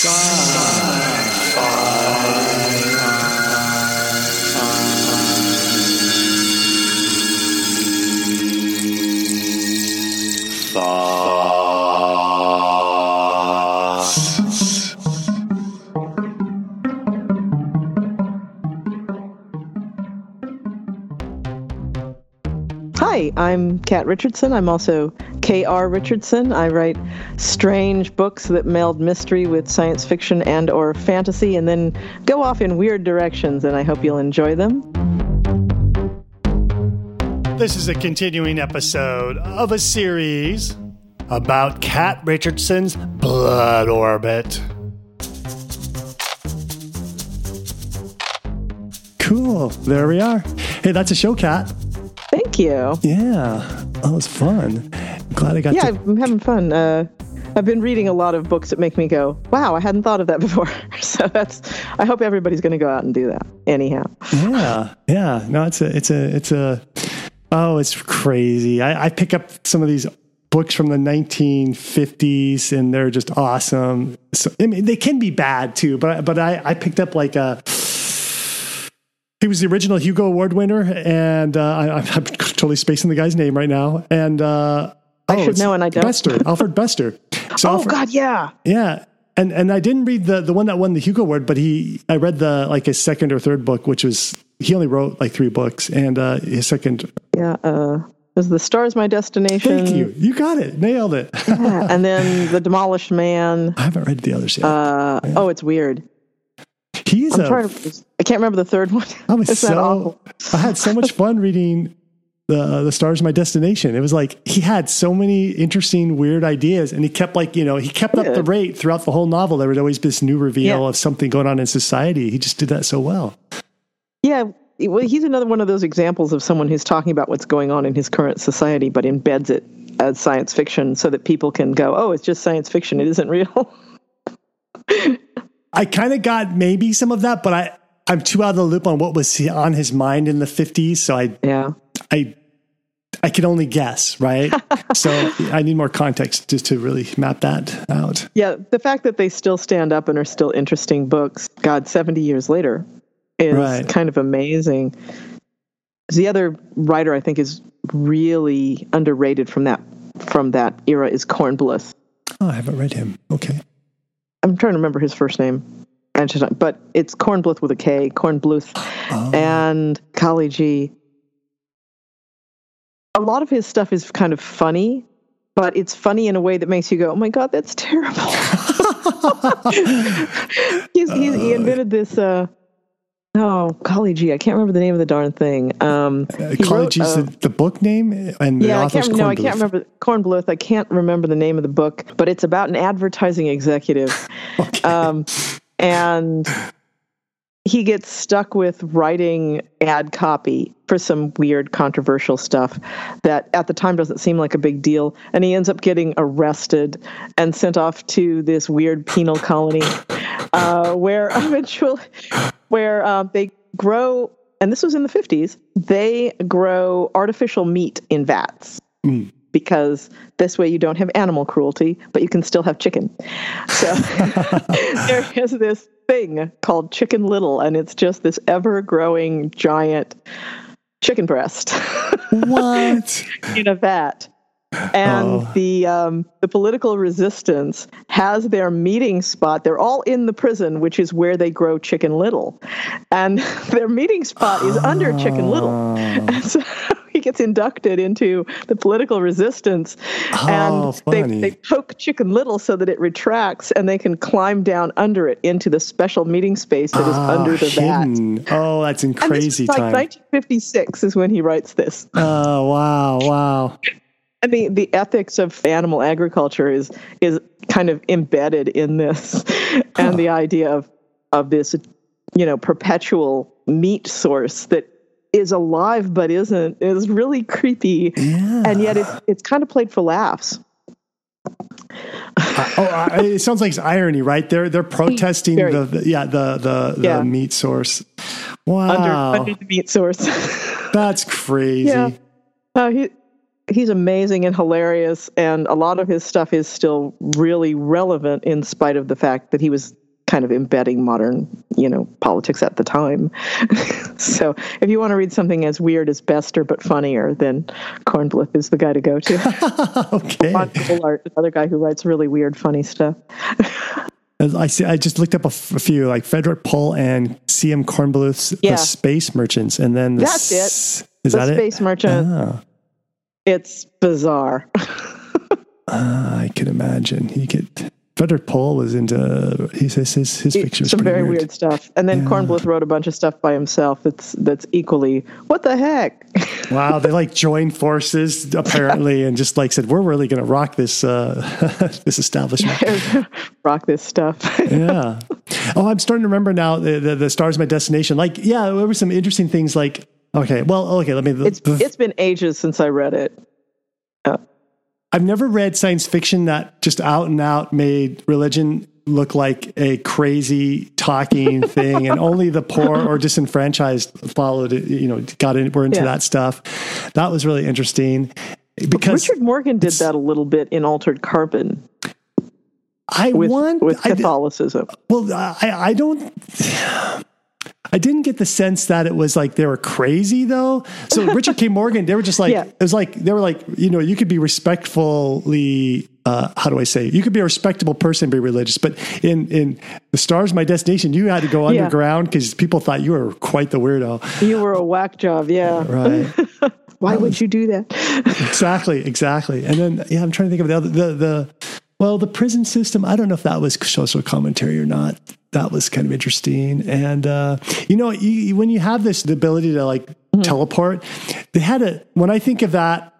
Hi, I'm Kat Richardson. I'm also K.R. Richardson. I write strange books that meld mystery with science fiction and or fantasy and then go off in weird directions and I hope you'll enjoy them. This is a continuing episode of a series about Kat Richardson's Blood Orbit. Cool. There we are. Hey, that's a show, Kat. Thank you. Yeah, oh, that was fun. Glad I got Yeah, to. I'm having fun. Uh, I've been reading a lot of books that make me go, "Wow, I hadn't thought of that before." so that's. I hope everybody's going to go out and do that. Anyhow, Yeah, yeah. No, it's a, it's a, it's a. Oh, it's crazy. I, I pick up some of these books from the 1950s, and they're just awesome. So, I mean, they can be bad too, but but I, I picked up like a. He was the original Hugo Award winner, and uh, I, I'm totally spacing the guy's name right now. And uh, I oh, should know and I don't. Bester, Alfred Bester. So oh Alfred- God, yeah. yeah. And and I didn't read the the one that won the Hugo Award, but he I read the like his second or third book, which was he only wrote like three books, and uh, his second. Yeah, uh, was the stars my destination? Thank you, you got it, nailed it. Yeah, and then the demolished man. I haven't read the others yet. Uh, Oh, it's weird. He's I'm a. trying to. I can't remember the third one. I was so. I had so much fun reading the the stars my destination. It was like he had so many interesting, weird ideas, and he kept like you know he kept up the rate throughout the whole novel. There would always be this new reveal Yeah. of something going on in society. He just did that so well. Yeah. Well, he's another one of those examples of someone who's talking about what's going on in his current society, but embeds it as science fiction so that people can go, "Oh, it's just science fiction. It isn't real." I kind of got maybe some of that, but I I'm too out of the loop on what was on his mind in the 50s, so I yeah. I I can only guess, right? so I need more context just to really map that out. Yeah, the fact that they still stand up and are still interesting books, God, 70 years later, is Right. kind of amazing. The other writer I think is really underrated from that from that era is Kornbluth. Oh, I haven't read him. Okay. I'm trying to remember his first name. But it's Kornbluth with a K, Kornbluth. Oh, And golly gee. A lot of his stuff is kind of funny, but it's funny in a way that makes you go, oh my God, that's terrible. he's, he's, he invented this. Uh, oh, golly gee, I can't remember the name of the darn thing. Um, uh, wrote, is uh, the, the book name and the yeah, I author's can't. No, I can't remember Kornbluth. I can't remember the name of the book, but it's about an advertising executive, Okay. um, and he gets stuck with writing ad copy for some weird controversial stuff that at the time doesn't seem like a big deal and he ends up getting arrested and sent off to this weird penal colony uh, where eventually where uh, they grow and this was in the 50s they grow artificial meat in vats Mm. Because this way you don't have animal cruelty, but you can still have chicken. So there is this thing called Chicken Little, and it's just this ever growing giant chicken breast what? in a vat. And Oh. the um, the political resistance has their meeting spot. They're all in the prison, which is where they grow Chicken Little, and their meeting spot is under Chicken Little. Oh. He gets inducted into the political resistance, Oh, and they, funny. they poke Chicken Little so that it retracts, and they can climb down under it into the special meeting space that is Ah, under the vat. Oh, that's in crazy was like time. 1956 is when he writes this. Oh, wow, wow. And the, the ethics of animal agriculture is is kind of embedded in this, and the idea of of this, you know, perpetual meat source that is alive but isn't is really creepy, Yeah. and yet it's it's kind of played for laughs. Uh, oh, I, it sounds like it's irony, right? They're they're protesting the, the yeah the the, the Yeah. meat source. Wow, Under under the meat source. that's crazy. Yeah. Uh, he he's amazing and hilarious, and a lot of his stuff is still really relevant in spite of the fact that he was kind of embedding modern, you know, politics at the time. so if you want to read something as weird as Bester but funnier, then Kornbluth is the guy to go to. okay. Art, another guy who writes really weird, funny stuff. I see. I just looked up a, f- a few, like Frederik Pohl and C.M. Kornbluth's Yeah. The Space Merchants, and then the That's it. s- Is the that Space it? Merchant. Ah, It's bizarre. ah, I can imagine. You get Frederik Pohl was into his his his, his fiction was Some very weird. stuff. And then Yeah. Kornbluth wrote a bunch of stuff by himself that's that's equally what the heck? Wow, they like joined forces apparently, and just like said, we're really going to rock this uh, this establishment. Rock this stuff. yeah. Oh, I'm starting to remember now. The, the, the stars, my destination. Like, yeah, there were some interesting things. Like, okay, well, okay, let me. it's the- it's been ages since I read it. I've never read science fiction that just out and out made religion look like a crazy talking thing, and only the poor or disenfranchised followed it. You know, got in, were into Yeah. that stuff. That was really interesting because Richard Morgan did that a little bit in Altered Carbon I with want with I, Catholicism. Well, I, I don't. I didn't get the sense that it was like they were crazy though. So Richard K. Morgan, they were just like Yeah. it was like they were like you know you could be respectfully. Uh, how do I say? You could be a respectable person be religious, but in in the stars, my destination, you had to go underground because people thought you were quite the weirdo. You were a whack job, yeah. Right. Why would you do that? exactly, exactly. And then yeah, I'm trying to think of the other the the well the prison system. I don't know if that was social commentary or not. That was kind of interesting. And uh, you know, you, when you have this the ability to like teleport, they had a when I think of that.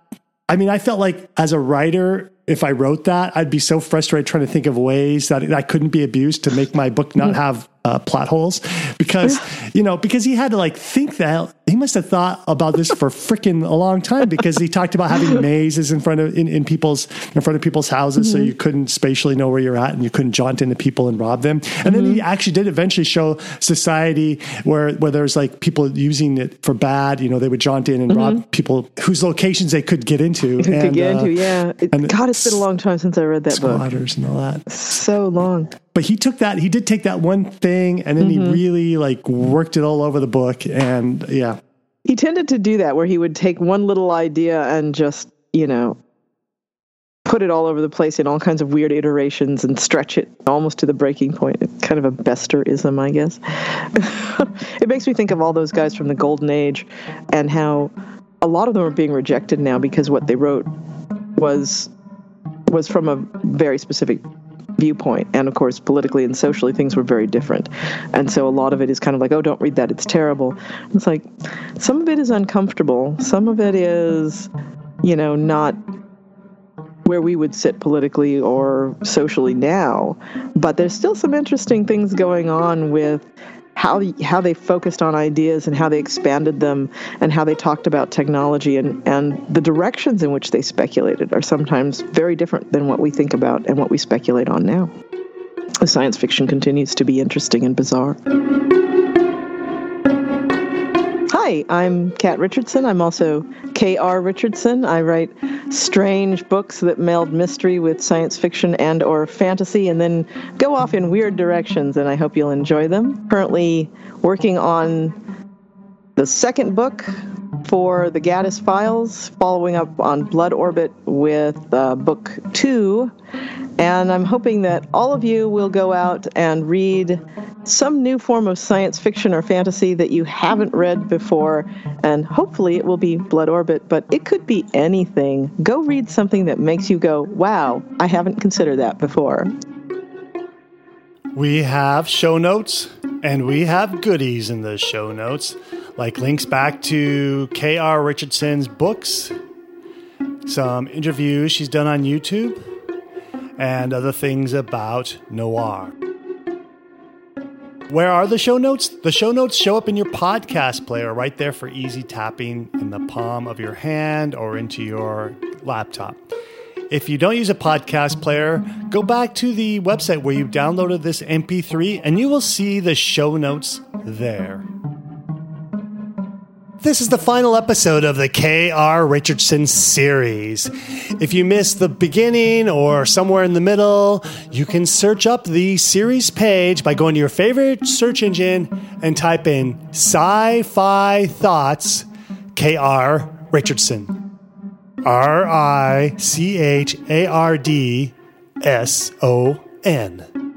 I mean, I felt like as a writer, if I wrote that, I'd be so frustrated trying to think of ways that I couldn't be abused to make my book not have uh, plot holes because, you know, because he had to like think that he must have thought about this for freaking a long time because he talked about having mazes in front of, in, in people's, in front of people's houses. So you couldn't spatially know where you're at and you couldn't jaunt into people and rob them. And then he actually did eventually show society where, where there's like people using it for bad, you know, they would jaunt in and rob people whose locations they could get into. to and, get uh, into, yeah. It, God, it's been a long time since I read that book. squatters and all that. So long. But he took that, he did take that one thing and then he mm-hmm. really like worked it all over the book. And yeah, He tended to do that where he would take one little idea and just, you know, put it all over the place in all kinds of weird iterations and stretch it almost to the breaking point. It's kind of a Besterism, I guess. it makes me think of all those guys from the Golden Age and how a lot of them are being rejected now because what they wrote was was from a very specific viewpoint. And of course politically and socially things were very different. And so a lot of it is kind of like oh don't read that. It's terrible. It's like some of it is uncomfortable. Some of it is you know not where we would sit politically or socially now. But there's still some interesting things going on with how how they focused on ideas and how they expanded them and how they talked about technology and and the directions in which they speculated are sometimes very different than what we think about and what we speculate on now. The science fiction continues to be interesting and bizarre. Hi, I'm Kat Richardson. I'm also K.R. Richardson. I write strange books that meld mystery with science fiction and or fantasy and then go off in weird directions and I hope you'll enjoy them. Currently working on the second book for the Gaddis Files, following up on Blood Orbit with uh, book two. And I'm hoping that all of you will go out and read some new form of science fiction or fantasy that you haven't read before. And hopefully it will be Blood Orbit, but it could be anything. Go read something that makes you go, wow, I haven't considered that before. we have show notes and we have goodies in the show notes, like links back to K.R. Richardson's books, some interviews she's done on YouTube, and other things about noir. Where are the show notes? The show notes show up in your podcast player right there for easy tapping in the palm of your hand or into your laptop. If you don't use a podcast player, go back to the website where you downloaded this MP3 and you will see the show notes there. This is the final episode of the K.R. Richardson series. If you missed the beginning or somewhere in the middle, you can search up the series page by going to your favorite search engine and type in Sci Fi Thoughts K.R. Richardson. R I C H A R D S O N.